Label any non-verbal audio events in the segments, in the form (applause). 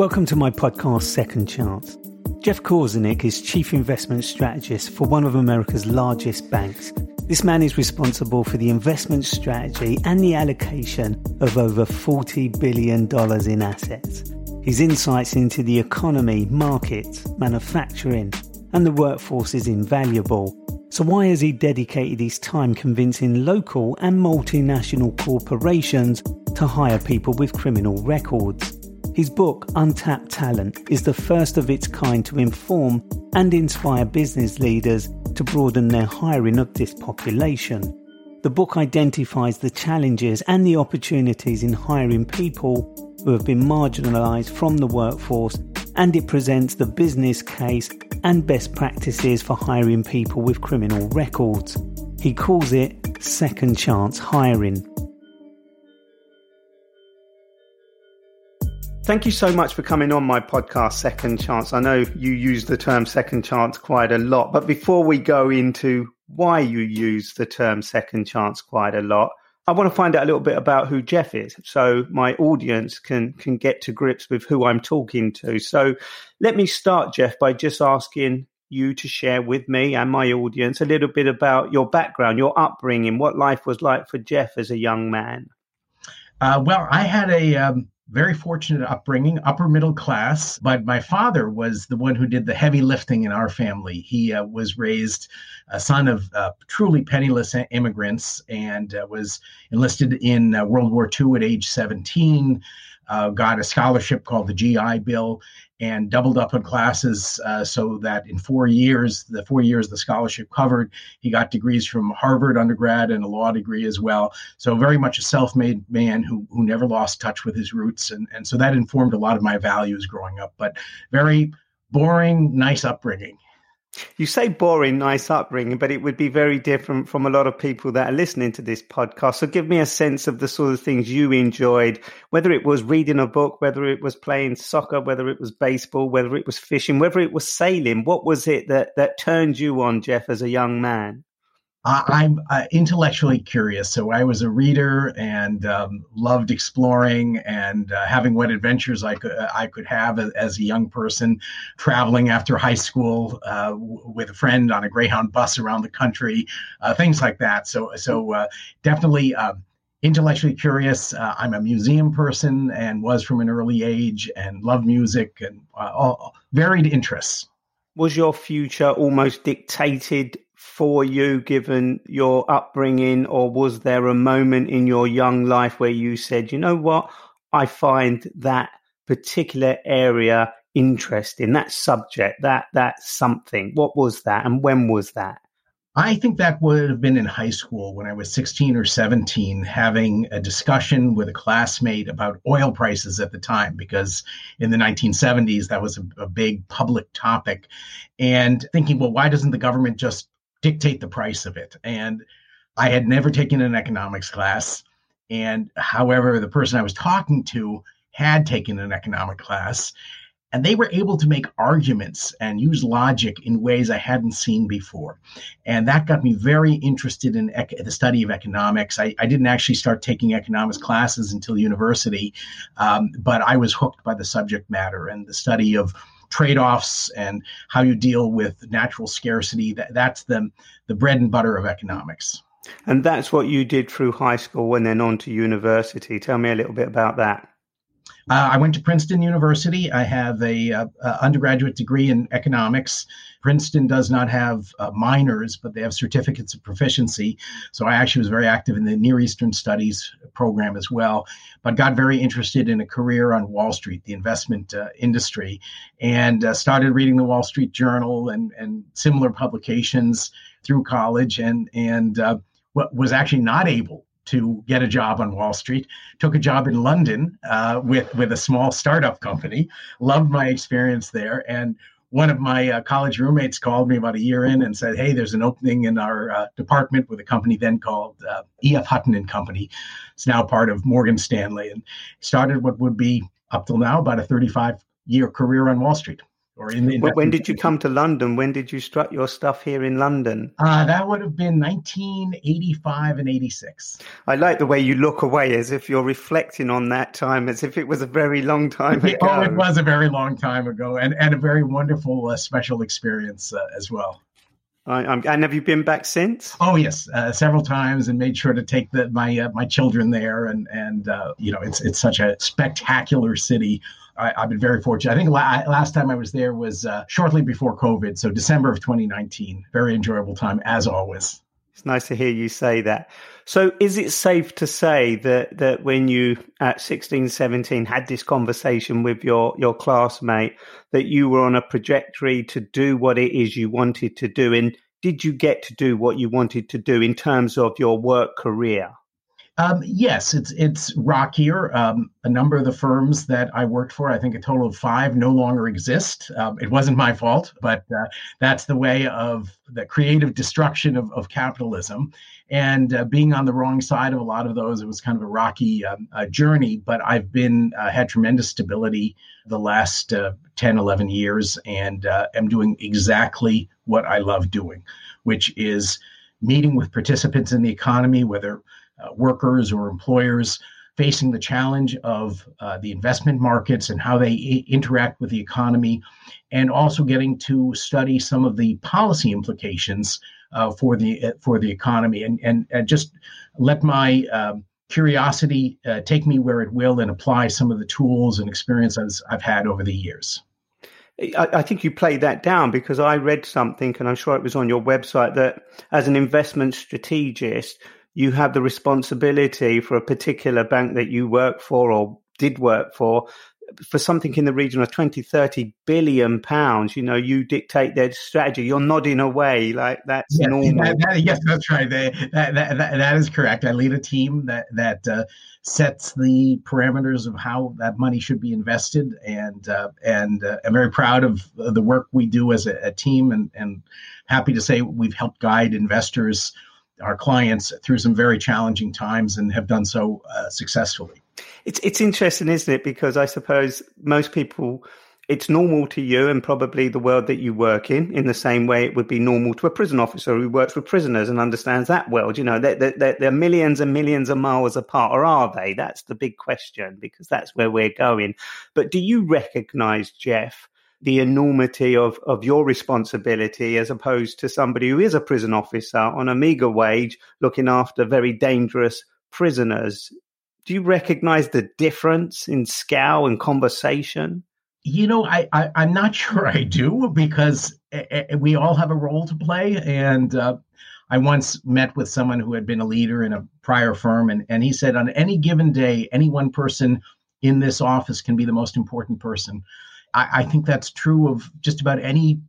Welcome to my podcast, Second Chance. Jeff Korzenik is Chief Investment Strategist for one of America's largest banks. This man is responsible for the investment strategy and the allocation of over $40 billion in assets. His insights into the economy, markets, manufacturing, and the workforce is invaluable. So, why has he dedicated his time convincing local and multinational corporations to hire people with criminal records? His book, Untapped Talent, is the first of its kind to inform and inspire business leaders to broaden their hiring of this population. The book identifies the challenges and the opportunities in hiring people who have been marginalised from the workforce and it presents the business case and best practices for hiring people with criminal records. He calls it second chance hiring. Thank you so much for coming on my podcast, Second Chance. I know you use the term second chance quite a lot, but before we go into why you use the term second chance quite a lot, I want to find out a little bit about who Jeff is so my audience can can get to grips with who I'm talking to. So let me start, Jeff, by just asking you to share with me and my audience a little bit about your background, your upbringing, what life was like for Jeff as a young man. Uh, well, I had a um, very fortunate upbringing, upper middle class. But my father was the one who did the heavy lifting in our family. He uh, was raised a son of uh, truly penniless immigrants and uh, was enlisted in uh, World War II at age 17. Uh, got a scholarship called the GI Bill and doubled up on classes uh, so that in four years, the four years the scholarship covered, he got degrees from Harvard undergrad and a law degree as well. So very much a self-made man who who never lost touch with his roots, and and so that informed a lot of my values growing up. But very boring, nice upbringing. You say boring, nice upbringing, but it would be very different from a lot of people that are listening to this podcast. So give me a sense of the sort of things you enjoyed, whether it was reading a book, whether it was playing soccer, whether it was baseball, whether it was fishing, whether it was sailing. What was it that, that turned you on, Jeff, as a young man? I'm uh, intellectually curious, so I was a reader and um, loved exploring and uh, having what adventures I could I could have as, a young person, traveling after high school uh, with a friend on a Greyhound bus around the country, uh, things like that. So so uh, definitely um, intellectually curious. Uh, I'm a museum person and was from an early age and love music and all varied interests. Was your future almost dictated for you given your upbringing, or was there a moment in your young life where you said, you know what, I find that particular area interesting, that subject, that that something? What was that, and when was that? I think that would have been in high school when I was 16 or 17, having a discussion with a classmate about oil prices at the time, because in the 1970s, that was a, a big public topic. And thinking, well, why doesn't the government just dictate the price of it. And I had never taken an economics class. And however, the person I was talking to had taken an economic class and they were able to make arguments and use logic in ways I hadn't seen before. And that got me very interested in ec- the study of economics. I, I, didn't actually start taking economics classes until university, um, but I was hooked by the subject matter and the study of trade-offs and how you deal with natural scarcity. That, that's the, the bread and butter of economics. And that's what you did through high school and then on to university. Tell me a little bit about that. Uh, I went to Princeton University. I have a, uh, undergraduate degree in economics. Princeton does not have uh, minors, but they have certificates of proficiency. So I actually was very active in the Near Eastern Studies program as well, but got very interested in a career on Wall Street, the investment uh, industry, and uh, started reading the Wall Street Journal and, and similar publications through college and, and uh, was actually not able to get a job on Wall Street. Took a job in London uh, with with a small startup company. Loved my experience there, and one of my uh, college roommates called me about a year in and said, "Hey, there's an opening in our uh, department with a company then called uh, E.F. Hutton and Company. It's now part of Morgan Stanley, and started what would be up till now about a 35 year career on Wall Street." Or in the when did you come to London? When did you strut your stuff here in London? Uh, that would have been 1985 and 86. I like the way you look away as if you're reflecting on that time, as if it was a very long time ago. Oh, it was a very long time ago, and, and a very wonderful, uh, special experience uh, as well. I, and have you been back since? Oh yes, uh, several times, and made sure to take the, my uh, my children there. And and uh, you know, it's it's such a spectacular city I, have been very fortunate. I think la- last time I was there was uh, shortly before COVID, so December of 2019. Very enjoyable time as always. It's nice to hear you say that. So, is it safe to say that that when you at 16, 17 had this conversation with your your classmate, that you were on a trajectory to do what it is you wanted to do, and did you get to do what you wanted to do in terms of your work career? Um, yes, it's it's rockier. Um, a number of the firms that I worked for, I think a total of five, no longer exist. Um, it wasn't my fault, but uh, that's the way of the creative destruction of, of capitalism. And uh, being on the wrong side of a lot of those, it was kind of a rocky uh, journey. But I've been uh, had tremendous stability the last uh, 10, 11 years, and uh, am doing exactly what I love doing, which is meeting with participants in the economy, whether workers or employers facing the challenge of uh, the investment markets and how they I- interact with the economy, and also getting to study some of the policy implications uh, for the uh, for the economy, and and, and just let my um, curiosity uh, take me where it will, and apply some of the tools and experiences I've had over the years. I, think you played that down because I read something, and I'm sure it was on your website, that as an investment strategist, you have the responsibility for a particular bank that you work for or did work for for something in the region of 20 30 billion pounds. You know you dictate their strategy. You're nodding away like that's yes, normal. that, that, yes that's right. They, that, that, that, is correct. I lead a team that that uh, sets the parameters of how that money should be invested and uh, and uh, i'm very proud of the work we do as a, a team and and happy to say we've helped guide investors our clients through some very challenging times and have done so uh, successfully. It's it's interesting, isn't it? Because I suppose most people, it's normal to you and probably the world that you work in, in the same way it would be normal to a prison officer who works with prisoners and understands that world. You know, they're, they're, they're millions and millions of miles apart, or are they? That's the big question because that's where we're going. But do you recognize, Jeff? The enormity of, of your responsibility as opposed to somebody who is a prison officer on a meager wage looking after very dangerous prisoners. Do you recognize the difference in scale and conversation? You know, I, I am not (laughs) sure I do because eh, eh, eh, we all have a role to play. And uh, I once met with someone who had been a leader in a prior firm, and, and he said, on any given day, any one person in this office can be the most important person. I, I think that's true of just about any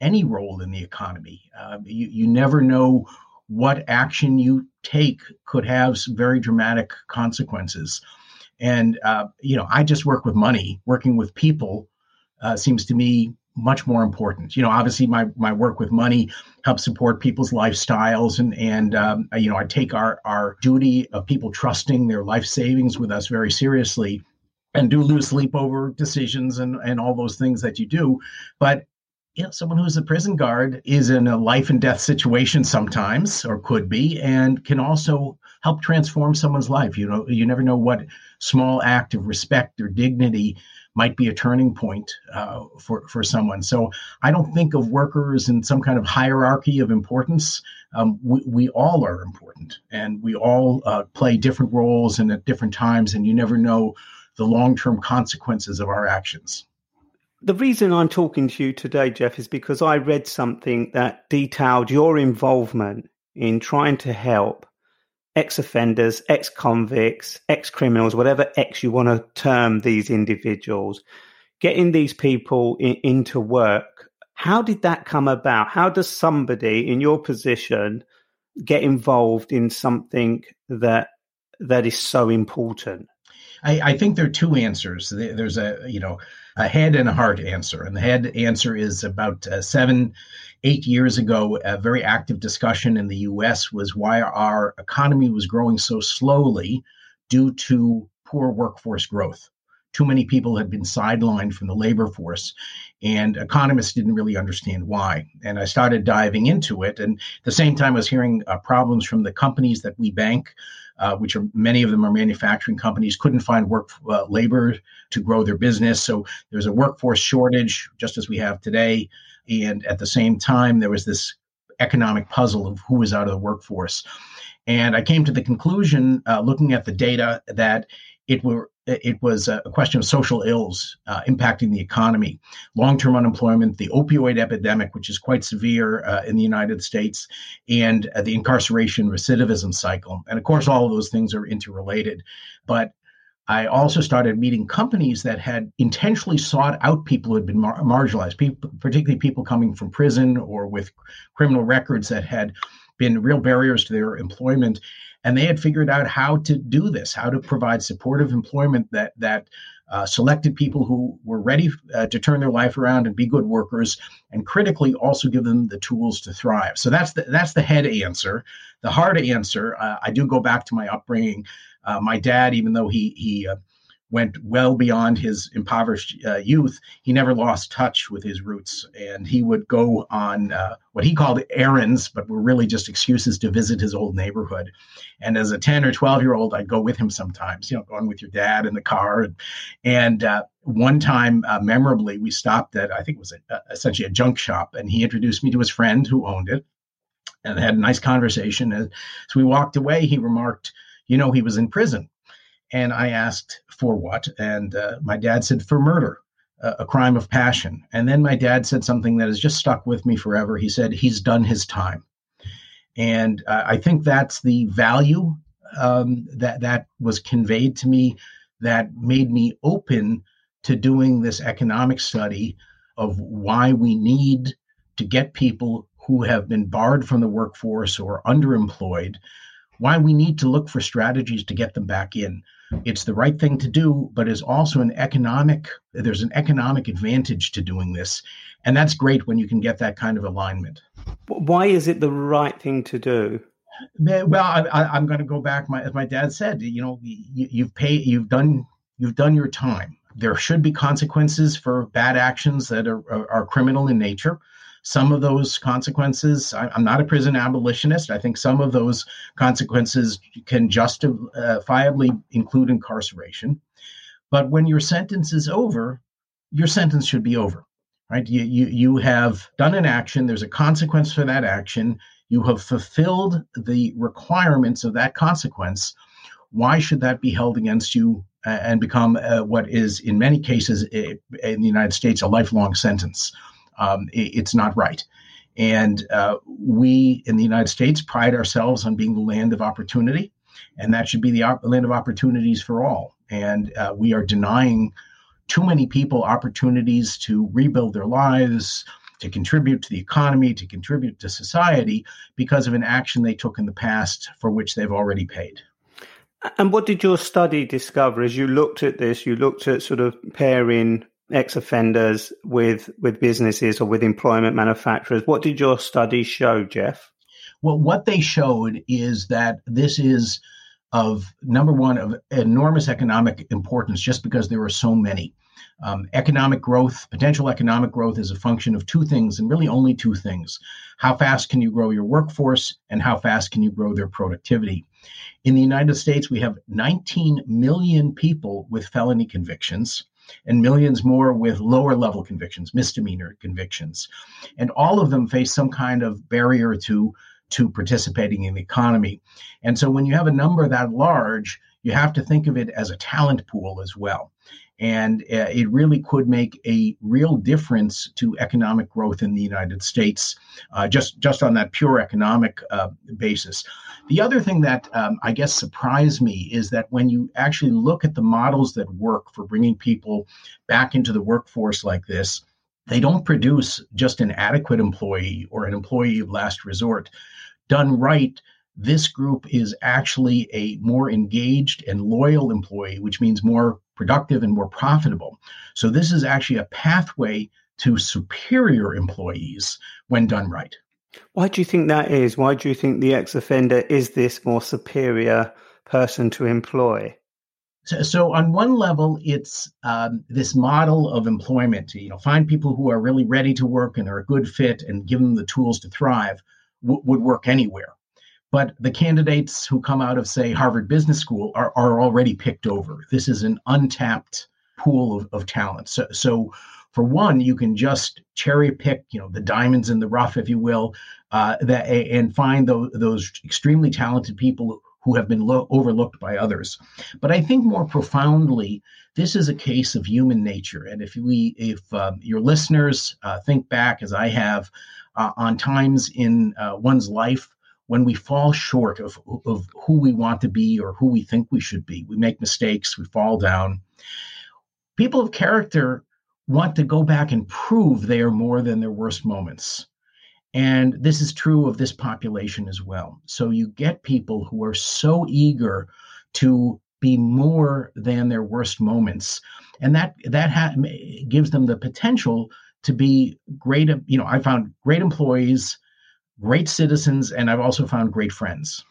any role in the economy. Uh, you, you never know what action you take could have very dramatic consequences. And, uh, you know, I just work with money. Working with people uh, seems to me much more important. You know, obviously my my work with money helps support people's lifestyles, and and um, you know I take our our duty of people trusting their life savings with us very seriously, and do lose sleep over decisions and and all those things that you do, but. You know, someone who's a prison guard is in a life and death situation sometimes, or could be, and can also help transform someone's life. You know, you never know what small act of respect or dignity might be a turning point uh, for for someone. So I don't think of workers in some kind of hierarchy of importance. Um, we, we all are important, and we all uh, play different roles and at different times, and you never know the long term consequences of our actions. The reason I'm talking to you today, Jeff, is because I read something that detailed your involvement in trying to help ex offenders, ex convicts, ex criminals, whatever ex you want to term these individuals, getting these people in, into work. How did that come about? How does somebody in your position get involved in something that that is so important? I, I think there are two answers. There's a you know a head and a heart answer, and the head answer is about uh, seven eight years ago, a very active discussion in the US was why our economy was growing so slowly due to poor workforce growth. Too many people had been sidelined from the labor force, and economists didn't really understand why. And I started diving into it. And at the same time, I was hearing uh, problems from the companies that we bank. Uh, which are many of them are manufacturing companies, couldn't find work uh, labor to grow their business. So there's a workforce shortage, just as we have today. And at the same time, there was this economic puzzle of who was out of the workforce. And I came to the conclusion, uh, looking at the data, that it were it was a question of social ills uh, impacting the economy, long-term unemployment, the opioid epidemic, which is quite severe uh, in the United States, and uh, the incarceration recidivism cycle. And of course, all of those things are interrelated. But I also started meeting companies that had intentionally sought out people who had been mar- marginalized, people, particularly people coming from prison or with criminal records that had been real barriers to their employment. And they had figured out how to do this, how to provide supportive employment that that uh, selected people who were ready uh, to turn their life around and be good workers, and critically also give them the tools to thrive. So that's the that's the head answer. The hard answer, uh, I do go back to my upbringing. Uh, my dad, even though he he uh, went well beyond his impoverished uh, youth, he never lost touch with his roots, and he would go on uh, what he called errands, but were really just excuses to visit his old neighborhood. And as a ten or twelve year old, I'd go with him sometimes, you know, going with your dad in the car. And, and uh, one time, uh, memorably, we stopped at I think it was a, essentially a junk shop, and he introduced me to his friend who owned it, and had a nice conversation. And as we walked away, he remarked you know, he was in prison. And I asked for what? And uh, my dad said, for murder, a crime of passion. And then my dad said something that has just stuck with me forever. He said, he's done his time. And uh, I think that's the value um, that that was conveyed to me that made me open to doing this economic study of why we need to get people who have been barred from the workforce or underemployed why we need to look for strategies to get them back in. It's the right thing to do, but is also an economic, there's an economic advantage to doing this. And that's great when you can get that kind of alignment. Why is it the right thing to do? Well, I, am going to go back. My, as my dad said, you know, you, you've paid, you've done, you've done your time. There should be consequences for bad actions that are, are, are criminal in nature some of those consequences i'm not a prison abolitionist. I think some of those consequences can justifiably include incarceration. But when your sentence is over your sentence should be over right? You, you you have done an action. There's a consequence for that action. You have fulfilled the requirements of that consequence. Why should that be held against you and become uh, what is in many cases in the united states a lifelong sentence um, it, it's not right. And uh, we in the United States pride ourselves on being the land of opportunity, and that should be the op- land of opportunities for all. And uh, we are denying too many people opportunities to rebuild their lives, to contribute to the economy, to contribute to society because of an action they took in the past for which they've already paid. And what did your study discover as you looked at this? You looked at sort of pairing ex-offenders with with businesses or with employment manufacturers. What did your study show, Jeff? Well, what they showed is that this is of number one of enormous economic importance just because there are so many. Um, economic growth, potential economic growth is a function of two things, and really only two things. How fast can you grow your workforce, and how fast can you grow their productivity? In the United States, we have 19 million people with felony convictions and millions more with lower level convictions, misdemeanor convictions. And all of them face some kind of barrier to to participating in the economy. And so when you have a number that large, you have to think of it as a talent pool as well. And uh, it really could make a real difference to economic growth in the United States, uh, just just on that pure economic uh, basis. The other thing that um, I guess surprised me is that when you actually look at the models that work for bringing people back into the workforce like this, they don't produce just an adequate employee or an employee of last resort done right, this group is actually a more engaged and loyal employee, which means more productive and more profitable. So, this is actually a pathway to superior employees when done right. Why do you think that is? Why do you think the ex offender is this more superior person to employ? So, so on one level, it's um, this model of employment. You know, find people who are really ready to work and are a good fit, and give them the tools to thrive w- would work anywhere. But the candidates who come out of, say, Harvard Business School are, are already picked over. This is an untapped pool of, of talent. So, so for one, you can just cherry pick, you know, the diamonds in the rough, if you will, uh, that and find those, those extremely talented people who have been lo- overlooked by others. But I think more profoundly, this is a case of human nature. And if we, if um, your listeners uh, think back, as I have, uh, on times in uh, one's life when we fall short of, of who we want to be or who we think we should be. We make mistakes, we fall down. People of character want to go back and prove they are more than their worst moments. And this is true of this population as well. So you get people who are so eager to be more than their worst moments. And that that ha- gives them the potential to be great, you know, I found great employees, great citizens, and I've also found great friends.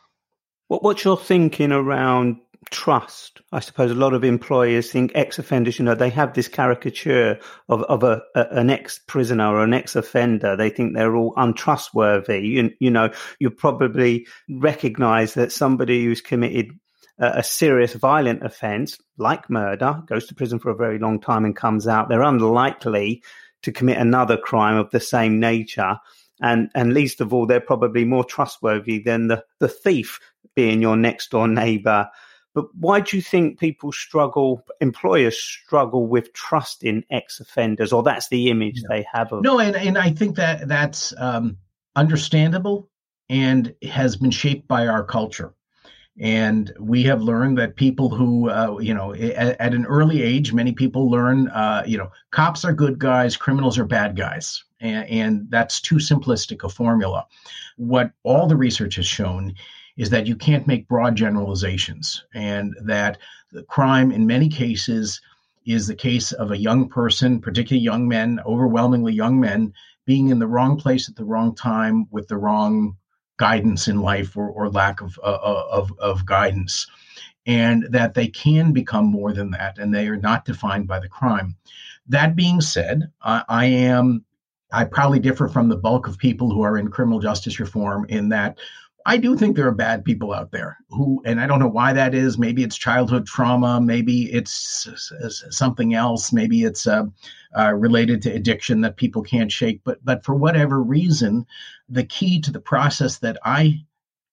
What, what's your thinking around trust? I suppose a lot of employers think ex-offenders, you know, they have this caricature of, of a, a an ex-prisoner or an ex-offender. They think they're all untrustworthy. You, you know, you probably recognize that somebody who's committed a, serious violent offense like murder, goes to prison for a very long time and comes out, they're unlikely to commit another crime of the same nature. And, and least of all, they're probably more trustworthy than the, the thief being your next door neighbor. But why do you think people struggle, employers struggle with trusting ex offenders, or that's the image no. they have of? No, and, and I think that that's um, understandable and has been shaped by our culture. And we have learned that people who, uh, you know, at, at, an early age, many people learn, uh, you know, cops are good guys, criminals are bad guys. And, and that's too simplistic a formula. What all the research has shown is that you can't make broad generalizations and that the crime in many cases is the case of a young person, particularly young men, overwhelmingly young men, being in the wrong place at the wrong time with the wrong guidance in life or, or lack of, uh, uh, of, of guidance, and that they can become more than that, and they are not defined by the crime. That being said, I, I am I probably differ from the bulk of people who are in criminal justice reform in that I do think there are bad people out there who, and I don't know why that is. Maybe it's childhood trauma. Maybe it's something else. Maybe it's uh, uh, related to addiction that people can't shake. But but for whatever reason, the key to the process that I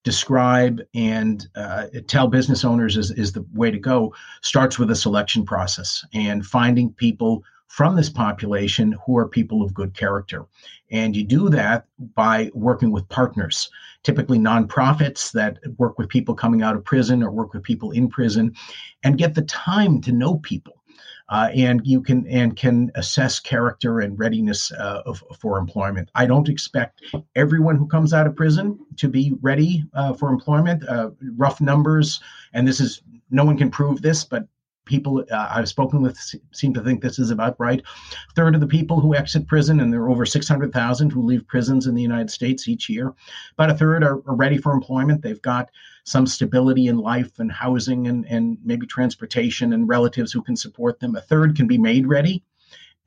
describe and uh, tell business owners is, is the way to go starts with a selection process and finding people from this population who are people of good character. And you do that by working with partners, typically nonprofits that work with people coming out of prison or work with people in prison and get the time to know people. Uh, and you can and can assess character and readiness uh, of, for employment. I don't expect everyone who comes out of prison to be ready uh, for employment. Uh, rough numbers, and this is no one can prove this, but people uh, I've spoken with seem to think this is about right. A third of the people who exit prison, and there are over 600,000 who leave prisons in the United States each year, about a third are, are ready for employment. They've got some stability in life and housing and, and maybe transportation and relatives who can support them. A third can be made ready.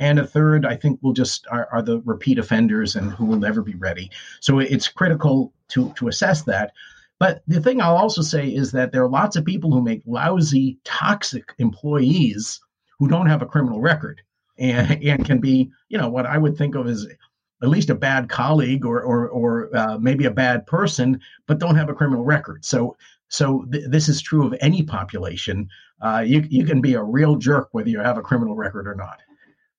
And a third, I think, will just are, are the repeat offenders and who will never be ready. So it's critical to, to assess that. But the thing I'll also say is that there are lots of people who make lousy, toxic employees who don't have a criminal record and, (laughs) and can be, you know, what I would think of as at least a bad colleague or or, or uh, maybe a bad person, but don't have a criminal record. So so th- this is true of any population. Uh, you you can be a real jerk whether you have a criminal record or not.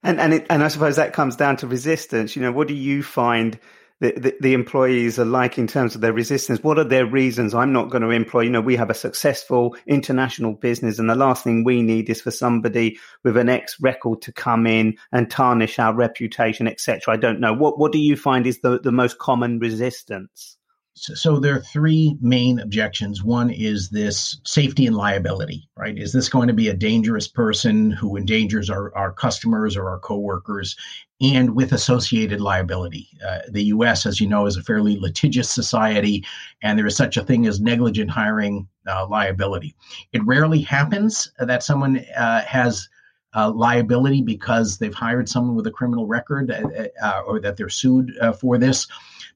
And and it, and I suppose that comes down to resistance. You know, what do you find the, the, employees are like in terms of their resistance? What are their reasons? I'm not going to employ, you know, we have a successful international business and the last thing we need is for somebody with an X record to come in and tarnish our reputation, etc. I don't know. What, what do you find is the, the most common resistance? So there are three main objections. One is this safety and liability, right? Is this going to be a dangerous person who endangers our, our customers or our coworkers and with associated liability? Uh, the US, as you know, is a fairly litigious society, and there is such a thing as negligent hiring uh, liability. It rarely happens that someone uh, has uh, liability because they've hired someone with a criminal record uh, uh, or that they're sued for this.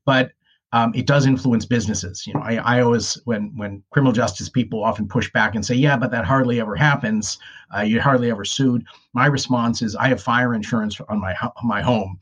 But um, it does influence businesses. You know, I, I, always when when criminal justice people often push back and say, "Yeah, but that hardly ever happens. Uh, you're hardly ever sued." My response is, "I have fire insurance on my on my home.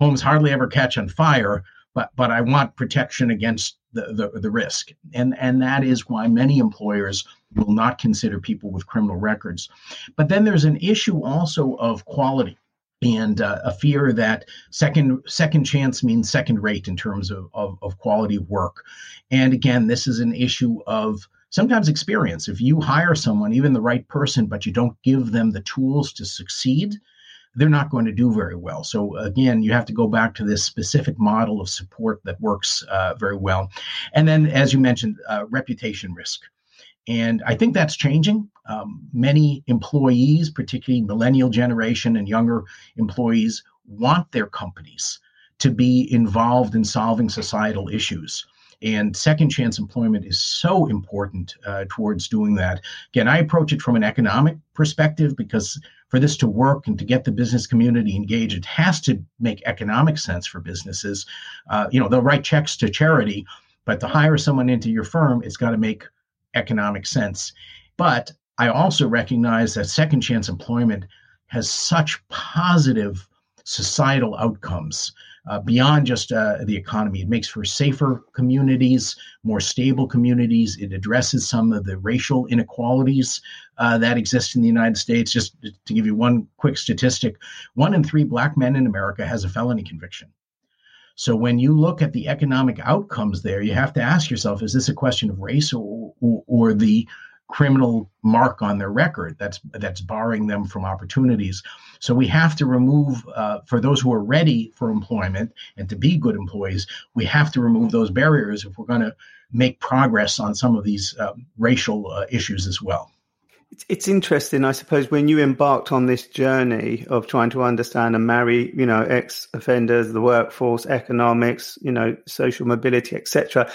Homes hardly ever catch on fire, but but I want protection against the, the the risk, and and that is why many employers will not consider people with criminal records. But then there's an issue also of quality and uh, a fear that second second chance means second rate in terms of, of, of quality of work. And again, this is an issue of sometimes experience. If you hire someone, even the right person, but you don't give them the tools to succeed, they're not going to do very well. So again, you have to go back to this specific model of support that works uh, very well. And then, as you mentioned, uh, reputation risk. And I think that's changing. Um, many employees, particularly millennial generation and younger employees, want their companies to be involved in solving societal issues. And second chance employment is so important uh, towards doing that. Again, I approach it from an economic perspective because for this to work and to get the business community engaged, it has to make economic sense for businesses. Uh, you know, they'll write checks to charity, but to hire someone into your firm, it's got to make economic sense. But I also recognize that second chance employment has such positive societal outcomes uh, beyond just uh, the economy. It makes for safer communities, more stable communities. It addresses some of the racial inequalities uh, that exist in the United States. Just to give you one quick statistic one in three black men in America has a felony conviction. So when you look at the economic outcomes there, you have to ask yourself: Is this a question of race or, or, or the criminal mark on their record that's that's barring them from opportunities? So we have to remove, uh, for those who are ready for employment and to be good employees, we have to remove those barriers if we're going to make progress on some of these uh, racial uh, issues as well. It's, interesting, I suppose, when you embarked on this journey of trying to understand and marry, you know, ex offenders, the workforce, economics, you know, social mobility, etc.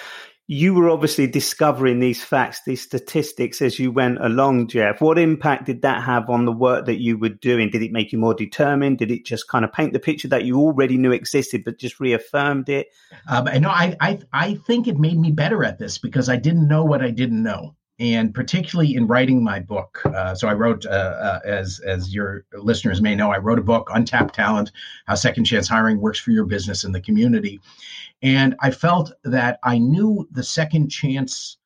You were obviously discovering these facts, these statistics as you went along, Jeff. What impact did that have on the work that you were doing? Did it make you more determined? Did it just kind of paint the picture that you already knew existed, but just reaffirmed it? Um, no, I, I, I think it made me better at this because I didn't know what I didn't know and particularly in writing my book. Uh, so I wrote, uh, uh, as as your listeners may know, I wrote a book, Untapped Talent: How Second Chance Hiring Works for Your Business and the Community. And I felt that I knew the second chance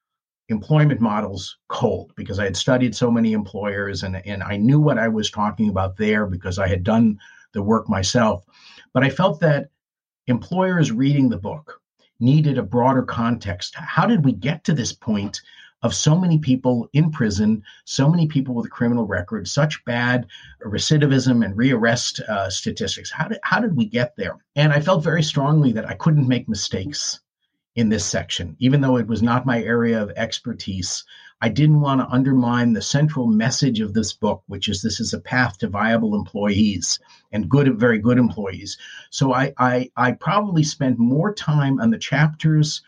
employment models cold because I had studied so many employers and and I knew what I was talking about there because I had done the work myself. But I felt that employers reading the book needed a broader context. How did we get to this point of so many people in prison, so many people with a criminal record, such bad recidivism and rearrest uh, statistics. How did how did we get there? And I felt very strongly that I couldn't make mistakes in this section, even though it was not my area of expertise. I didn't want to undermine the central message of this book, which is this is a path to viable employees and good, very good employees. So I, I, I probably spent more time on the chapters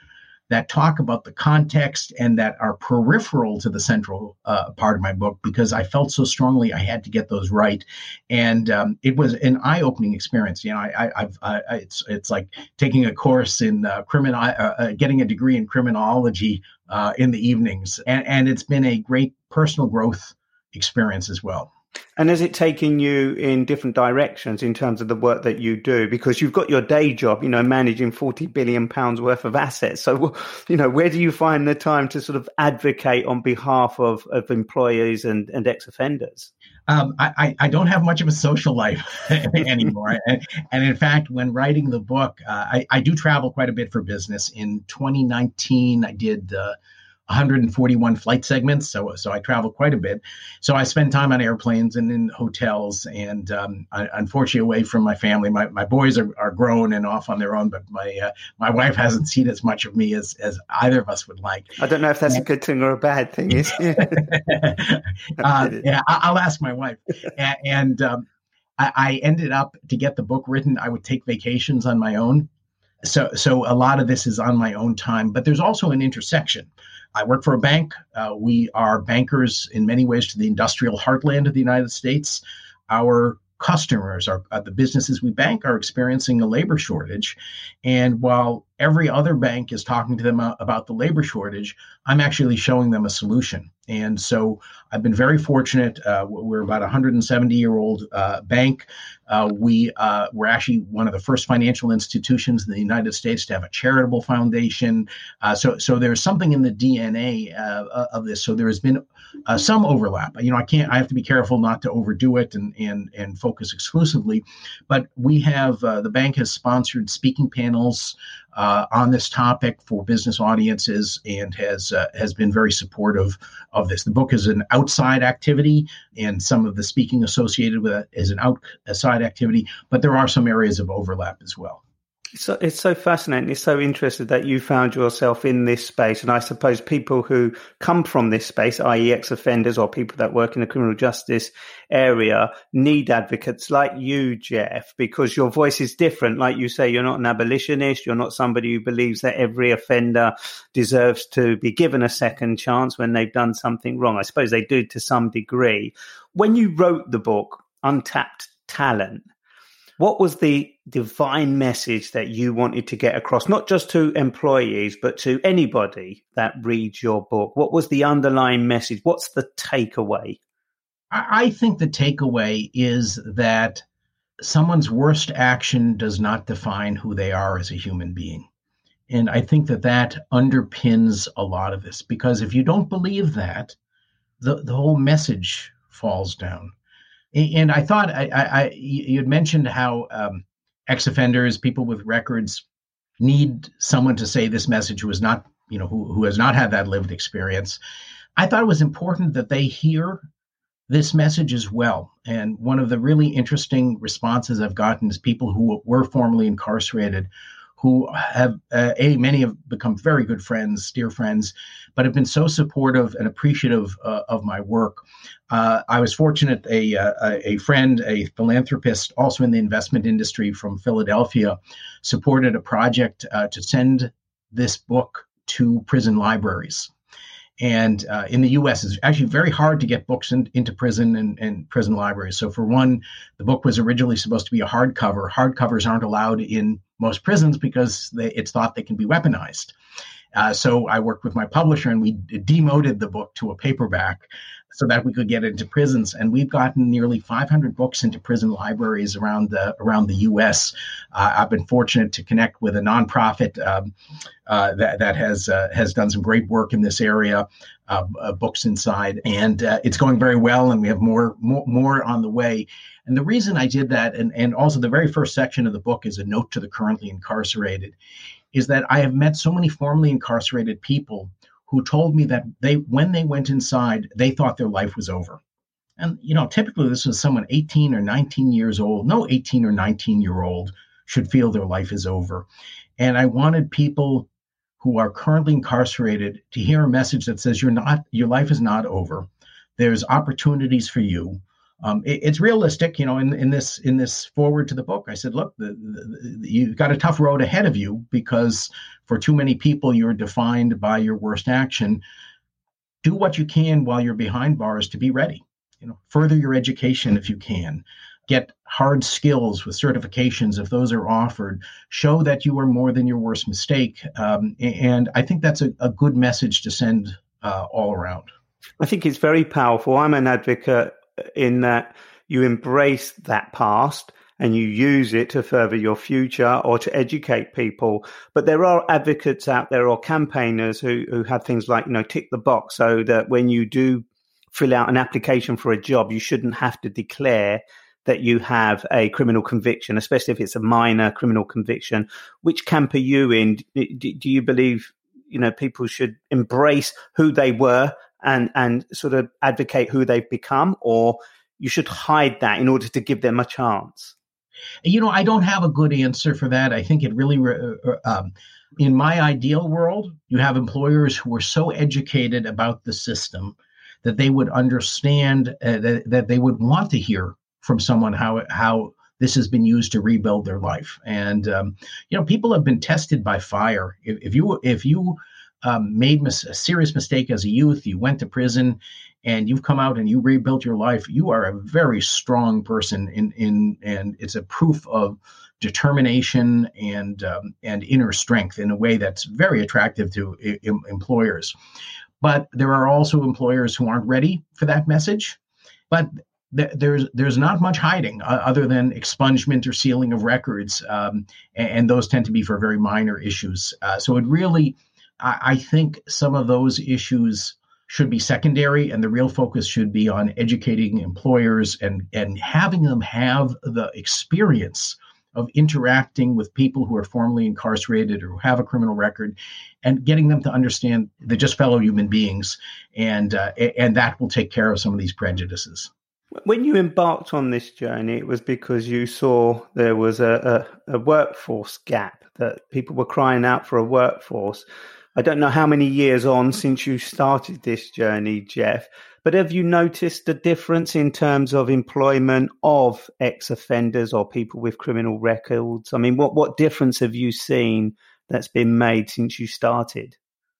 that talk about the context and that are peripheral to the central uh, part of my book because I felt so strongly I had to get those right, and um, it was an eye-opening experience. You know, I, have it's it's like taking a course in uh, criminal, uh, uh, getting a degree in criminology uh, in the evenings, and, and it's been a great personal growth experience as well. And has it taken you in different directions in terms of the work that you do? Because you've got your day job, you know, managing 40 billion pounds worth of assets. So, (laughs) you know, where do you find the time to sort of advocate on behalf of, of employees and, and ex offenders? Um, I, I don't have much of a social life (laughs) anymore. (laughs) and, and, in fact, when writing the book, uh, I, I do travel quite a bit for business. In 2019, I did uh, 141 flight segments, so so I travel quite a bit. So I spend time on airplanes and in hotels, and um, I, unfortunately away from my family. My, my boys are, are grown and off on their own, but my uh, my wife hasn't seen as much of me as as either of us would like. I don't know if that's a good thing or a bad thing. Is (laughs) (laughs) uh, yeah, I, will ask my wife. and um, I, I ended up to get the book written. I would take vacations on my own so so a lot of this is on my own time but there's also an intersection I work for a bank. Uh, we are bankers in many ways to the industrial heartland of the United States. Our customers, our, uh, the businesses we bank, are experiencing a labor shortage. And while every other bank is talking to them about the labor shortage, I'm actually showing them a solution. And so I've been very fortunate. Uh, we're about a 170 year old uh, bank. Uh, we uh, were actually one of the first financial institutions in the United States to have a charitable foundation. Uh, so, so there's something in the DNA uh, of this. So there has been some overlap. You know, I can't. I have to be careful not to overdo it and and and focus exclusively. But we have the bank has sponsored speaking panels uh, on this topic for business audiences and has uh, has been very supportive of this. The book is an outside activity, and some of the speaking associated with it is an outside activity, but there are some areas of overlap as well. So it's so fascinating. It's so interesting that you found yourself in this space. And I suppose people who come from this space, i.e. ex-offenders or people that work in the criminal justice area need advocates like you, Jeff, because your voice is different. Like you say, you're not an abolitionist. You're not somebody who believes that every offender deserves to be given a second chance when they've done something wrong. I suppose they do to some degree. When you wrote the book, Untapped Talent, what was the divine message that you wanted to get across, not just to employees, but to anybody that reads your book? What was the underlying message? What's the takeaway? I think the takeaway is that someone's worst action does not define who they are as a human being. And I think that that underpins a lot of this because if you don't believe that, the, the whole message falls down. And I thought I, I, you had mentioned how um, ex-offenders, people with records, need someone to say this message who is not, you know, who, who has not had that lived experience. I thought it was important that they hear this message as well. And one of the really interesting responses I've gotten is people who were formerly incarcerated who have uh, a many have become very good friends, dear friends, but have been so supportive and appreciative uh, of my work. Uh, I was fortunate a, uh, a, friend, a philanthropist, also in the investment industry from Philadelphia, supported a project uh, to send this book to prison libraries. And uh, in the U.S., it's actually very hard to get books in, into prison and, and, prison libraries. So, for one, the book was originally supposed to be a hardcover. Hardcovers aren't allowed in most prisons because they, it's thought they can be weaponized. Uh, so I worked with my publisher and we demoted the book to a paperback so that we could get into prisons. And we've gotten nearly 500 books into prison libraries around the around the U.S. Uh, I've been fortunate to connect with a nonprofit um, uh, that that has uh, has done some great work in this area. books inside, and uh, it's going very well. And we have more, more more on the way. And the reason I did that, and, and also the very first section of the book is a note to the currently incarcerated, is that I have met so many formerly incarcerated people who told me that they when they went inside, they thought their life was over. And you know, typically this was someone 18 or 19 years old. No 18 or 19 year old should feel their life is over. And I wanted people who are currently incarcerated to hear a message that says you're not your life is not over. There's opportunities for you. Um, it, it's realistic, you know. In, in this in this forward to the book, I said, look, the, the, the, you've got a tough road ahead of you because for too many people, you're defined by your worst action. Do what you can while you're behind bars to be ready. You know, further your education if you can get hard skills with certifications if those are offered show that you are more than your worst mistake um, and i think that's a, a good message to send uh, all around i think it's very powerful i'm an advocate in that you embrace that past and you use it to further your future or to educate people. But there are advocates out there or campaigners who, who have things like, you know, tick the box so that when you do fill out an application for a job, you shouldn't have to declare that you have a criminal conviction, especially if it's a minor criminal conviction. Which camp are you in? Do you believe you know people should embrace who they were and and sort of advocate who they've become, or you should hide that in order to give them a chance? You know, I don't have a good answer for that. I think it really. Uh, uh, um, in my ideal world, you have employers who are so educated about the system that they would understand uh, that, that they would want to hear from someone how how this has been used to rebuild their life. And um, you know, people have been tested by fire. If, if you if you um, made mis- a serious mistake as a youth, you went to prison, and you've come out and you rebuilt your life, you are a very strong person. In in and it's a proof of determination and um, and inner strength in a way that's very attractive to I- employers. But there are also employers who aren't ready for that message. But there's there's not much hiding uh, other than expungement or sealing of records, um, and, and, those tend to be for very minor issues. Uh, so it really, I, I, think some of those issues should be secondary, and the real focus should be on educating employers and and having them have the experience of interacting with people who are formerly incarcerated or who have a criminal record, and getting them to understand they're just fellow human beings, and uh, and that will take care of some of these prejudices. When you embarked on this journey, it was because you saw there was a, a, a, workforce gap, that people were crying out for a workforce. I don't know how many years on since you started this journey, Jeff, but have you noticed a difference in terms of employment of ex offenders or people with criminal records? I mean, what, what difference have you seen that's been made since you started?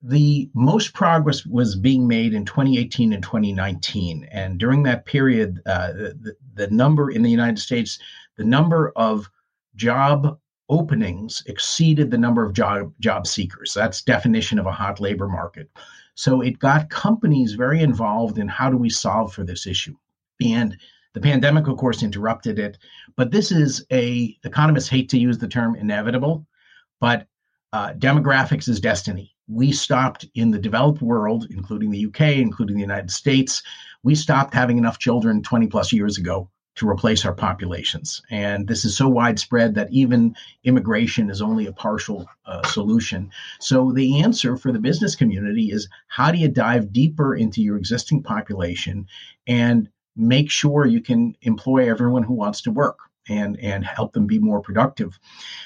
the most progress was being made in 2018 and 2019. And during that period, uh, the, the number in the United States, the number of job openings exceeded the number of job job seekers. That's definition of a hot labor market. So it got companies very involved in how do we solve for this issue. And the pandemic, of course, interrupted it. But this is a economists hate to use the term inevitable, but uh, demographics is destiny we stopped in the developed world, including the UK, including the United States, we stopped having enough children 20 plus years ago to replace our populations. And this is so widespread that even immigration is only a partial uh, solution. So the answer for the business community is how do you dive deeper into your existing population and make sure you can employ everyone who wants to work? and and help them be more productive.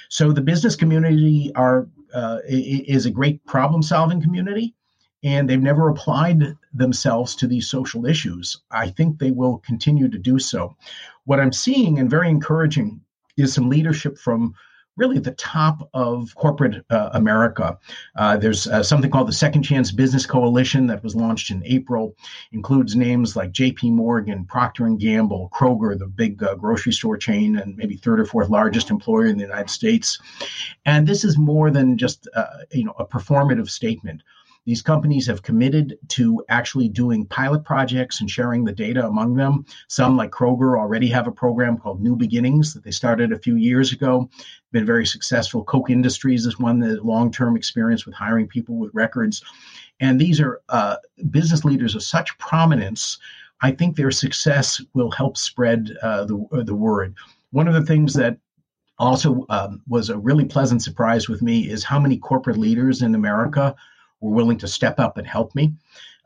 So the business community are uh, is a great problem solving community and they've never applied themselves to these social issues. I think they will continue to do so. What I'm seeing and very encouraging is some leadership from really the top of corporate uh, America. Uh, there's uh, something called the Second Chance Business Coalition that was launched in April. Includes names like J.P. Morgan, Procter and Gamble, Kroger, the big uh, grocery store chain, and maybe third or fourth largest employer in the United States. And this is more than just uh, you know a performative statement. These companies have committed to actually doing pilot projects and sharing the data among them. Some, like Kroger, already have a program called New Beginnings that they started a few years ago. Been very successful. Koch Industries is one that long term experience with hiring people with records. And these are uh, business leaders of such prominence. I think their success will help spread uh, the, uh, the word. One of the things that also um, was a really pleasant surprise with me is how many corporate leaders in America were willing to step up and help me.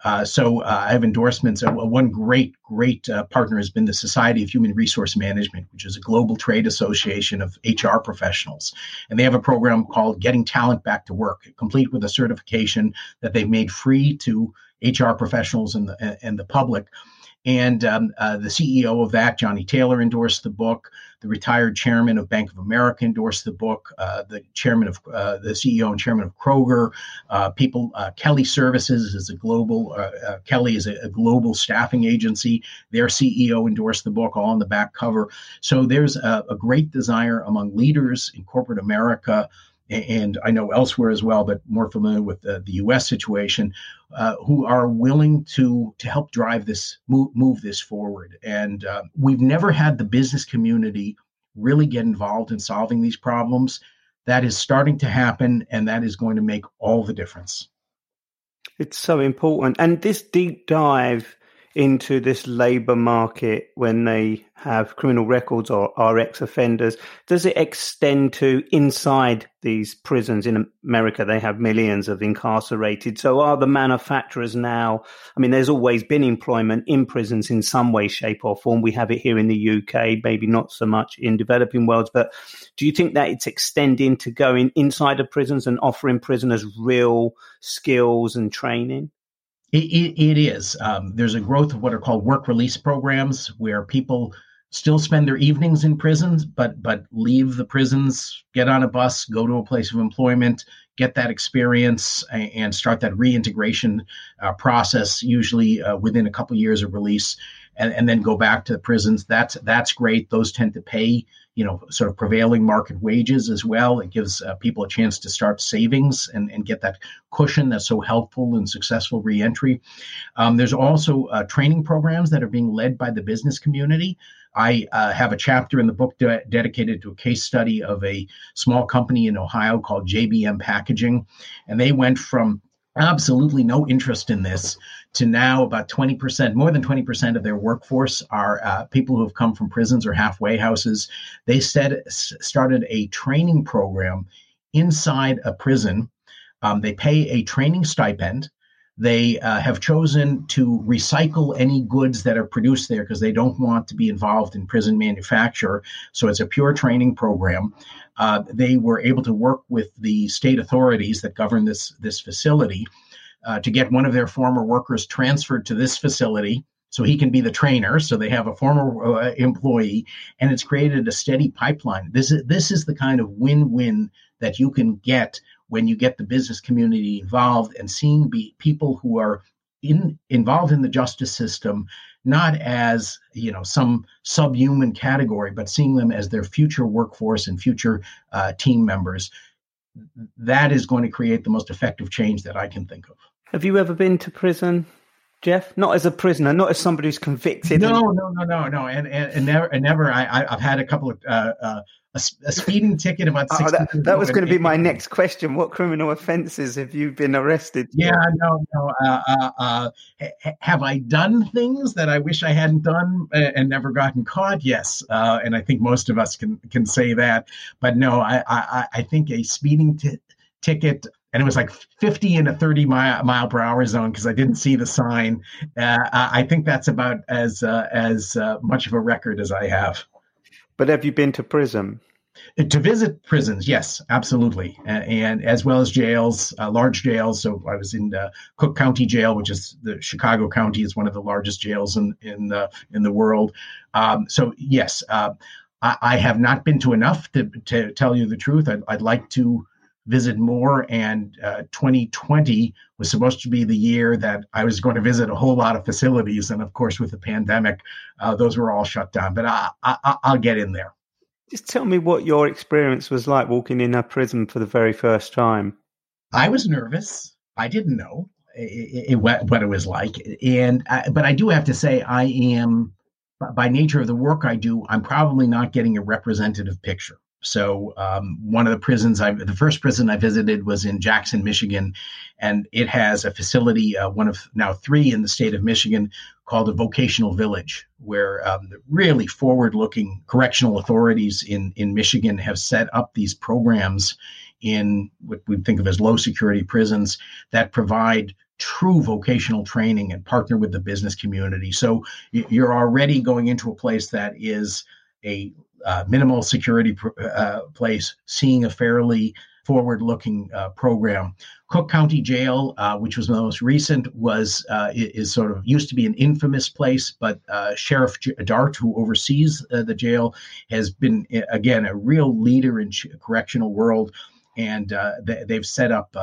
Uh, so uh, I have endorsements. Uh, one great, great uh, partner has been the Society of Human Resource Management, which is a global trade association of HR professionals. And they have a program called Getting Talent Back to Work, complete with a certification that they've made free to HR professionals and the, and the public and um, uh, the CEO of that, Johnny Taylor, endorsed the book. The retired chairman of Bank of America endorsed the book. Uh, the chairman of uh, the CEO and chairman of Kroger, uh, people. Uh, Kelly Services is a global. Uh, Kelly is a, a, global staffing agency. Their CEO endorsed the book, all on the back cover. So there's a, a great desire among leaders in corporate America and I know elsewhere as well, but more familiar with the, the U.S. situation, uh, who are willing to to help drive this move, move this forward. And uh, we've never had the business community really get involved in solving these problems. That is starting to happen, and that is going to make all the difference. It's so important. And this deep dive into this labour market when they have criminal records or are ex offenders? Does it extend to inside these prisons in America? They have millions of incarcerated. So are the manufacturers now? I mean, there's always been employment in prisons in some way, shape, or form. We have it here in the UK, maybe not so much in developing worlds. But do you think that it's extending to going inside of prisons and offering prisoners real skills and training? It, it, it is. Um, there's a growth of what are called work release programs where people still spend their evenings in prisons, but but leave the prisons, get on a bus, go to a place of employment, get that experience, and, and start that reintegration uh, process. Usually uh, within a couple years of release, and, and then go back to the prisons. That's that's great. Those tend to pay you know sort of prevailing market wages as well. It gives uh, people a chance to start savings and, and get that cushion that's so helpful in successful reentry. Um, there's also uh, training programs that are being led by the business community. I uh, have a chapter in the book de- dedicated to a case study of a small company in Ohio called JBM Packaging, and they went from absolutely no interest in this to now about 20%, more than 20% of their workforce are uh, people who have come from prisons or halfway houses. They said started a training program inside a prison. Um, they pay a training stipend. They uh, have chosen to recycle any goods that are produced there because they don't want to be involved in prison manufacture. So it's a pure training program. Uh, they were able to work with the state authorities that govern this this facility uh, to get one of their former workers transferred to this facility so he can be the trainer. So they have a former uh, employee and it's created a steady pipeline. This is this is the kind of win-win that you can get when you get the business community involved and seeing be people who are in, involved in the justice system not as you know some subhuman category, but seeing them as their future workforce and future uh, team members. That is going to create the most effective change that I can think of. Have you ever been to prison, Jeff? Not as a prisoner, not as somebody who's convicted. No, and- no, no, no, no, and and, and never, and never. I, I've had a couple of uh, uh, a, a speeding ticket about oh, that, that, was going to be my next question. What criminal offences have you been arrested? For? Yeah, no, no. Uh, uh, uh, ha- have I done things that I wish I hadn't done and never gotten caught? Yes, uh, and I think most of us can can say that. But no, I I, I think a speeding t- ticket and it was like 50 in a 30 mile, mile per hour zone because I didn't see the sign. Uh, I think that's about as uh, as uh, much of a record as I have. But have you been to prison? To visit prisons, yes, absolutely, and, and as well as jails, uh, large jails. So I was in the Cook County Jail, which is the Chicago County is one of the largest jails in in the in the world. Um, so yes, uh, I, I, have not been to enough to to tell you the truth. I'd, I'd like to visit more. And uh, 2020 was supposed to be the year that I was going to visit a whole lot of facilities. And of course, with the pandemic, uh, those were all shut down. But I, I, I'll get in there. Just tell me what your experience was like walking in a prison for the very first time. I was nervous. I didn't know it, it, what it was like, and I, but I do have to say I am, by nature of the work I do, I'm probably not getting a representative picture. So um, one of the prisons I the first prison I visited was in Jackson, Michigan, and it has a facility, uh, one of now three in the state of Michigan, called a vocational village, where um, really forward-looking correctional authorities in in Michigan have set up these programs in what we think of as low security prisons that provide true vocational training and partner with the business community. So you're already going into a place that is a uh, minimal security pr- uh, place, seeing a fairly forward looking uh, program. Cook County Jail, uh, which was the most recent, was uh, is sort of used to be an infamous place, but Sheriff Dart, who oversees the jail, has been again a real leader in correctional world, and they, have set up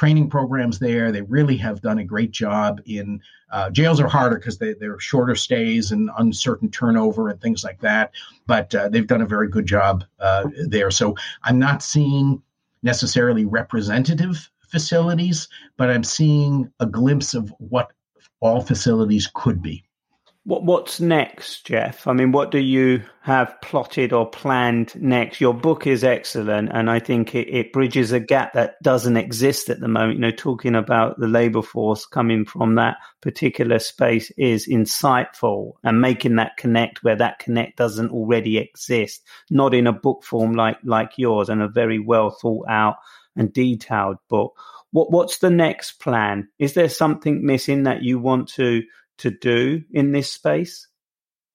training programs there. They really have done a great job in uh, jails are harder because they, they're shorter stays and uncertain turnover and things like that. But uh, they've done a very good job uh, there. So I'm not seeing necessarily representative facilities, but I'm seeing a glimpse of what all facilities could be. What what's next, Jeff? I mean, what do you have plotted or planned next? Your book is excellent, and I think it, it bridges a gap that doesn't exist at the moment. You know, talking about the labour force coming from that particular space is insightful, and making that connect where that connect doesn't already exist, not in a book form like like yours, and a very well thought out and detailed book. What what's the next plan? Is there something missing that you want to to do in this space?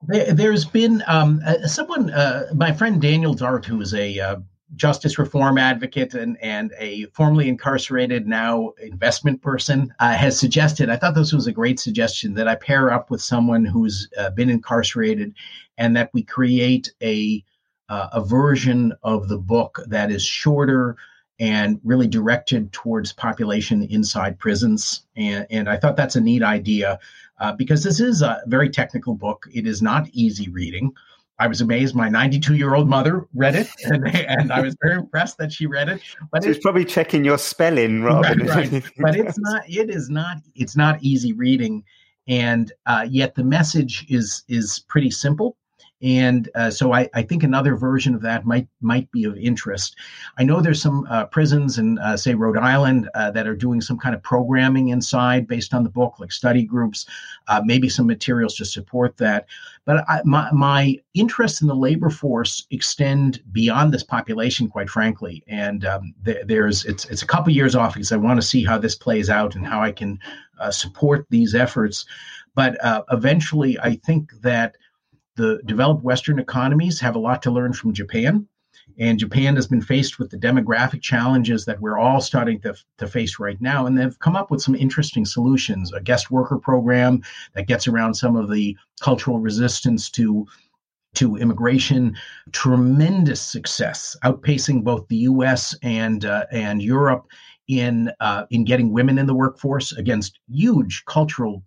There, has been um, uh, someone, uh, my friend Daniel Dart, who is a uh, justice reform advocate and, and a formerly incarcerated, now investment person, uh, has suggested. I thought this was a great suggestion that I pair up with someone who's uh, been incarcerated and that we create a, uh, a version of the book that is shorter and really directed towards population inside prisons. And, and I thought that's a neat idea uh, because this is a very technical book. It is not easy reading. I was amazed. My 92 year old mother read it, and, and, I was very impressed that she read it. But so it's probably checking your spelling, Robin. Right, right. but it's not. It is not. It's not easy reading, and uh, yet the message is is pretty simple. And uh, so I, I, think another version of that might might be of interest. I know there's some uh, prisons in, uh, say, Rhode Island uh, that are doing some kind of programming inside based on the book, like study groups, uh, maybe some materials to support that. But I, my, my interest in the labor force extend beyond this population, quite frankly. And um, th- there's it's it's a couple years off because I want to see how this plays out and how I can uh, support these efforts. But eventually, I think that the developed Western economies have a lot to learn from Japan. And Japan has been faced with the demographic challenges that we're all starting to, to face right now. And they've come up with some interesting solutions a guest worker program that gets around some of the cultural resistance to, to immigration. Tremendous success, outpacing both the US and, uh, and Europe in, uh, in getting women in the workforce against huge cultural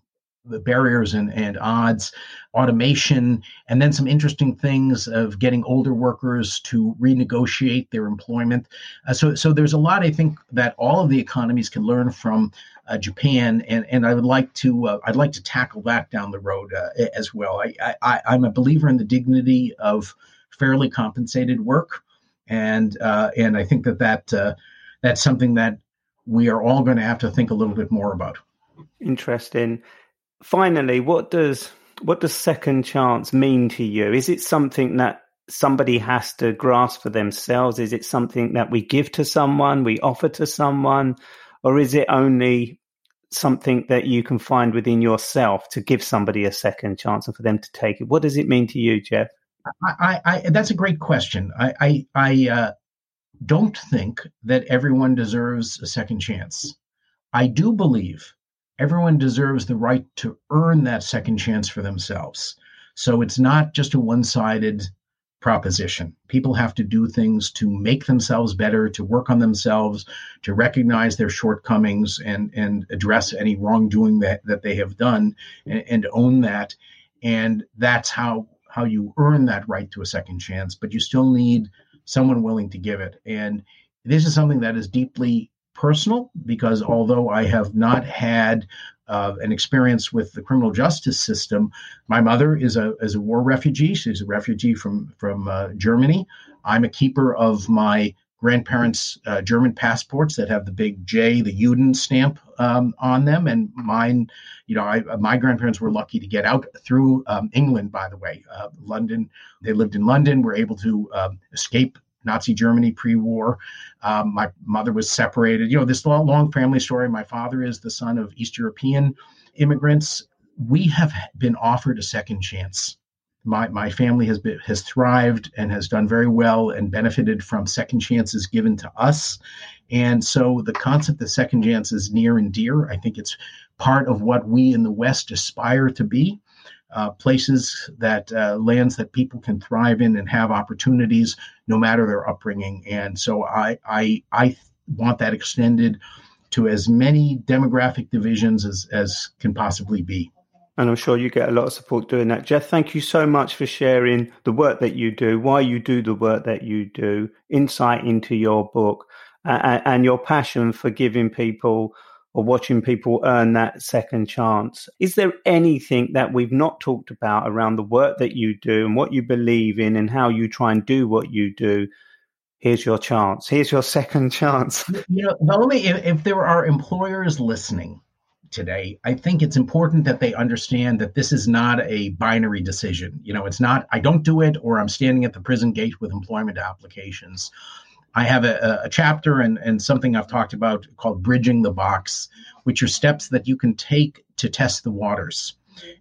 the barriers and, and odds, automation, and then some interesting things of getting older workers to renegotiate their employment. Uh, so, so there's a lot I think that all of the economies can learn from uh, Japan, and, and I would like to uh, I'd like to tackle that down the road uh, as well. I, I I'm a believer in the dignity of fairly compensated work, and uh, and I think that that uh, that's something that we are all going to have to think a little bit more about. Interesting finally, what does what does second chance mean to you? Is it something that somebody has to grasp for themselves? Is it something that we give to someone, we offer to someone, or is it only something that you can find within yourself to give somebody a second chance and for them to take it? What does it mean to you, Jeff? I, I, that's a great question. I, I, I uh, don't think that everyone deserves a second chance. I do believe everyone deserves the right to earn that second chance for themselves. So it's not just a one sided proposition. People have to do things to make themselves better, to work on themselves, to recognize their shortcomings and, and address any wrongdoing that, that they have done and, and own that. And that's how, how you earn that right to a second chance, but you still need someone willing to give it. And this is something that is deeply personal because although I have not had uh, an experience with the criminal justice system, my mother is a is a war refugee. She's a refugee from from uh, Germany. I'm a keeper of my grandparents' uh, German passports that have the big J, the Juden stamp um, on them, and mine. You know, I, my grandparents were lucky to get out through um, England. By the way, uh, London. They lived in London. Were able to um, escape Nazi Germany pre-war. Um, my mother was separated. You know, this long, family story. My father is the son of East European immigrants. We have been offered a second chance. My, my family has been, has thrived and has done very well and benefited from second chances given to us. And so the concept of second chance is near and dear. I think it's part of what we in the West aspire to be. Uh, places that uh, lands that people can thrive in and have opportunities no matter their upbringing. And so I I I want that extended to as many demographic divisions as as can possibly be. And I'm sure you get a lot of support doing that. Jeff, thank you so much for sharing the work that you do, why you do the work that you do, insight into your book, uh, and your passion for giving people or watching people earn that second chance. Is there anything that we've not talked about around the work that you do and what you believe in and how you try and do what you do? Here's your chance. Here's your (laughs) second chance. You know, the only if, if there are employers listening today, I think it's important that they understand that this is not a binary decision. You know, it's not I don't do it or I'm standing at the prison gate with employment applications. I have a, a, chapter and, and something I've talked about called Bridging the Box, which are steps that you can take to test the waters.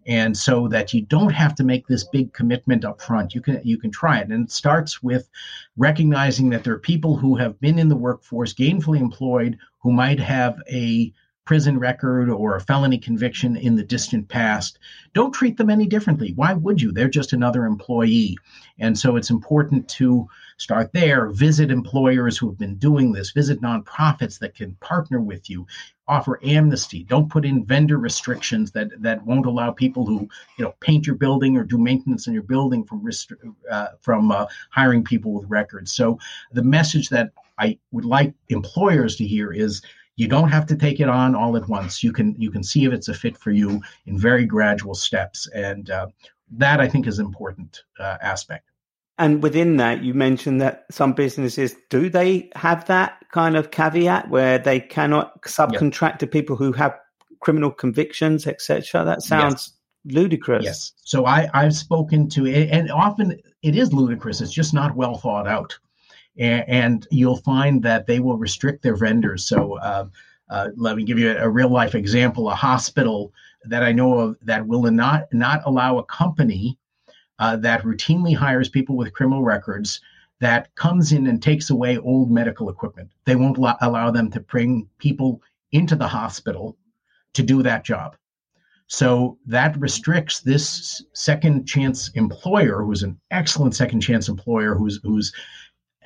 And so that you don't have to make this big commitment up front. You can you can try it. And it starts with recognizing that there are people who have been in the workforce, gainfully employed, who might have a prison record or a felony conviction in the distant past, don't treat them any differently. Why would you? They're just another employee. And so it's important to start there, visit employers who have been doing this, visit nonprofits that can partner with you, offer amnesty. Don't put in vendor restrictions that, that won't allow people who, you know, paint your building or do maintenance in your building from restri- uh, from uh, hiring people with records. So the message that I would like employers to hear is you don't have to take it on all at once. You can you can see if it's a fit for you in very gradual steps, and uh, that I think is important uh, aspect. And within that, you mentioned that some businesses do they have that kind of caveat where they cannot subcontract yep. to people who have criminal convictions, etc. That sounds yes. ludicrous. Yes. So I I've spoken to it and often it is ludicrous. It's just not well thought out and, you'll find that they will restrict their vendors. So uh, uh, let me give you a, a, real life example: a hospital that I know of that will not not allow a company uh, that routinely hires people with criminal records that comes in and takes away old medical equipment. They won't lo- allow them to bring people into the hospital to do that job. So that restricts this second chance employer, who's an excellent second chance employer, who's who's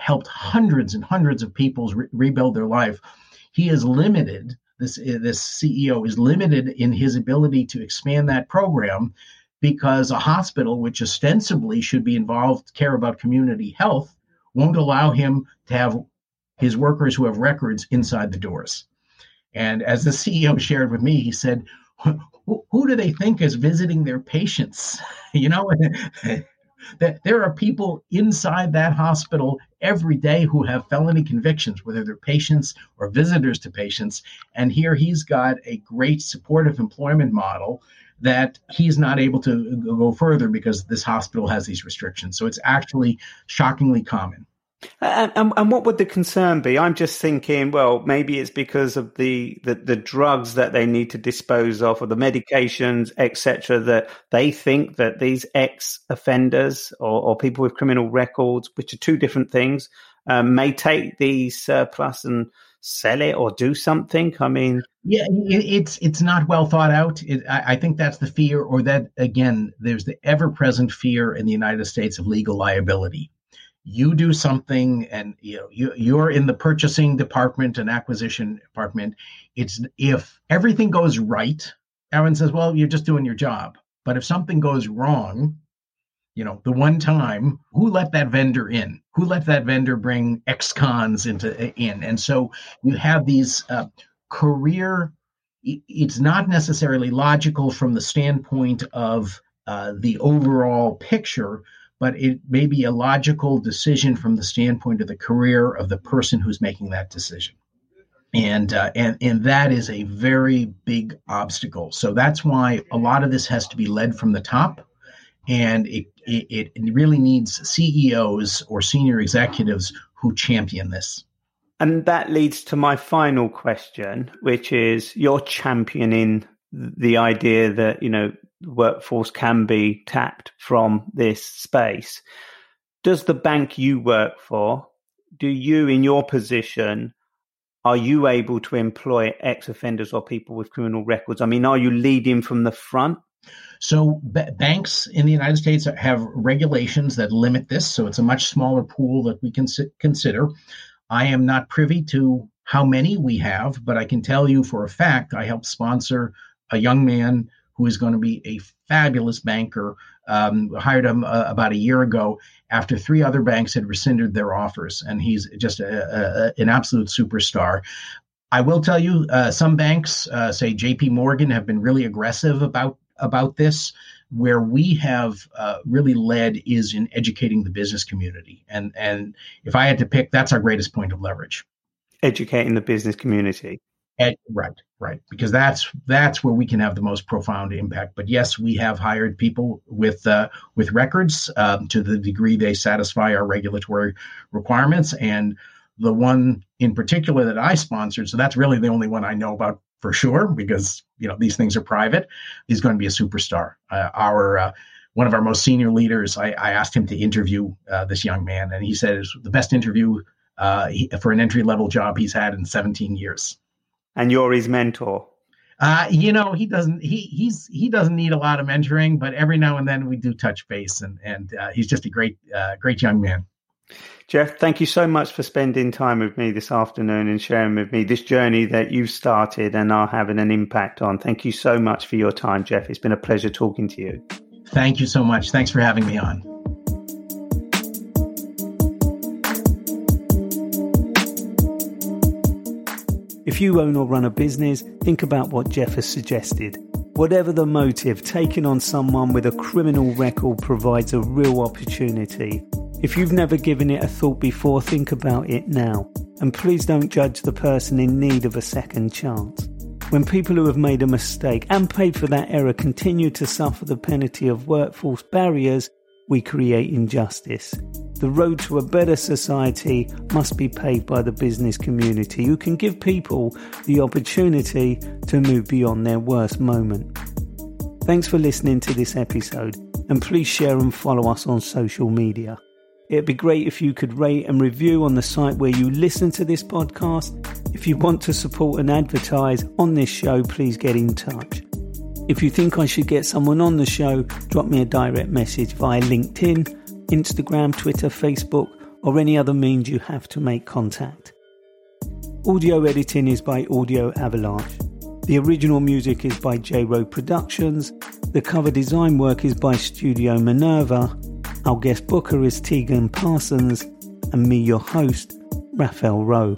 helped hundreds and hundreds of people re- rebuild their life. He is limited. This this CEO is limited in his ability to expand that program because a hospital, which ostensibly should be involved, care about community health, won't allow him to have his workers who have records inside the doors. And as the CEO shared with me, he said, who, who do they think is visiting their patients? (laughs) you know, (laughs) that there are people inside that hospital every day who have felony convictions, whether they're patients or visitors to patients. And here he's got a great supportive employment model that he's not able to go further because this hospital has these restrictions. So it's actually shockingly common. And, and, and, what would the concern be? I'm just thinking, well, maybe it's because of the, the, the drugs that they need to dispose of, or the medications, etc. That they think that these ex offenders or, or, people with criminal records, which are two different things, um, may take the surplus and sell it or do something. I mean, yeah, it, it's it's not well thought out. It, I, I think that's the fear, or that again, there's the ever present fear in the United States of legal liability you do something and you know you, you're in the purchasing department and acquisition department it's if everything goes right everyone says well you're just doing your job. But if something goes wrong you know the one time who let that vendor in? Who let that vendor bring ex-cons into in? And so you have these uh, career it's not necessarily logical from the standpoint of uh, the overall picture but it may be a logical decision from the standpoint of the career of the person who's making that decision. And, uh, and and that is a very big obstacle. So that's why a lot of this has to be led from the top, and it, it, it really needs CEOs or senior executives who champion this. And that leads to my final question, which is you're championing the idea that, you know, workforce can be tapped from this space. Does the bank you work for, do you in your position, are you able to employ ex offenders or people with criminal records? I mean, are you leading from the front? So b- banks in the United States have regulations that limit this, so it's a much smaller pool that we can consider. I am not privy to how many we have, but I can tell you for a fact I helped sponsor a young man who is going to be a fabulous banker. Um, hired him uh, about a year ago after three other banks had rescinded their offers, and he's just a, a, an absolute superstar. I will tell you, uh, some banks, uh, say J.P. Morgan, have been really aggressive about about this. Where we have uh, really led is in educating the business community, and and if I had to pick, that's our greatest point of leverage. Educating the business community. Right, right, because that's that's where we can have the most profound impact. But yes, we have hired people with uh, with records um, to the degree they satisfy our regulatory requirements, and the one in particular that I sponsored. So that's really the only one I know about for sure because you know these things are private. He's going to be a superstar. Uh, our uh, one of our most senior leaders, I, I asked him to interview uh, this young man, and he said it's the best interview uh, he, for an entry level job he's had in 17 years. And you're his mentor. Uh, you know, he doesn't he he's he doesn't need a lot of mentoring, but every now and then we do touch base, and and uh, he's just a great great young man. Jeff, thank you so much for spending time with me this afternoon and sharing with me this journey that you've started and are having an impact on. Thank you so much for your time, Jeff. It's been a pleasure talking to you. Thank you so much. Thanks for having me on. If you own or run a business, think about what Jeff has suggested. Whatever the motive, taking on someone with a criminal record provides a real opportunity if you've never given it a thought before, think about it now. And please don't judge the person in need of a second chance. When people who have made a mistake and paid for that error continue to suffer the penalty of workforce barriers, we create injustice. The road to a better society must be paved by the business community who can give people the opportunity to move beyond their worst moment. Thanks for listening to this episode and please share and follow us on social media. It'd be great if you could rate and review on the site where you listen to this podcast. If you want to support and advertise on this show, please get in touch. If you think I should get someone on the show, drop me a direct message via LinkedIn, Instagram, Twitter, Facebook, or any other means you have to make contact. Audio editing is by Audio Avalanche. The original music is by J Row Productions. The cover design work is by Studio Minerva our guest booker is Tegan Parsons, and me, your host, Raphael Rowe.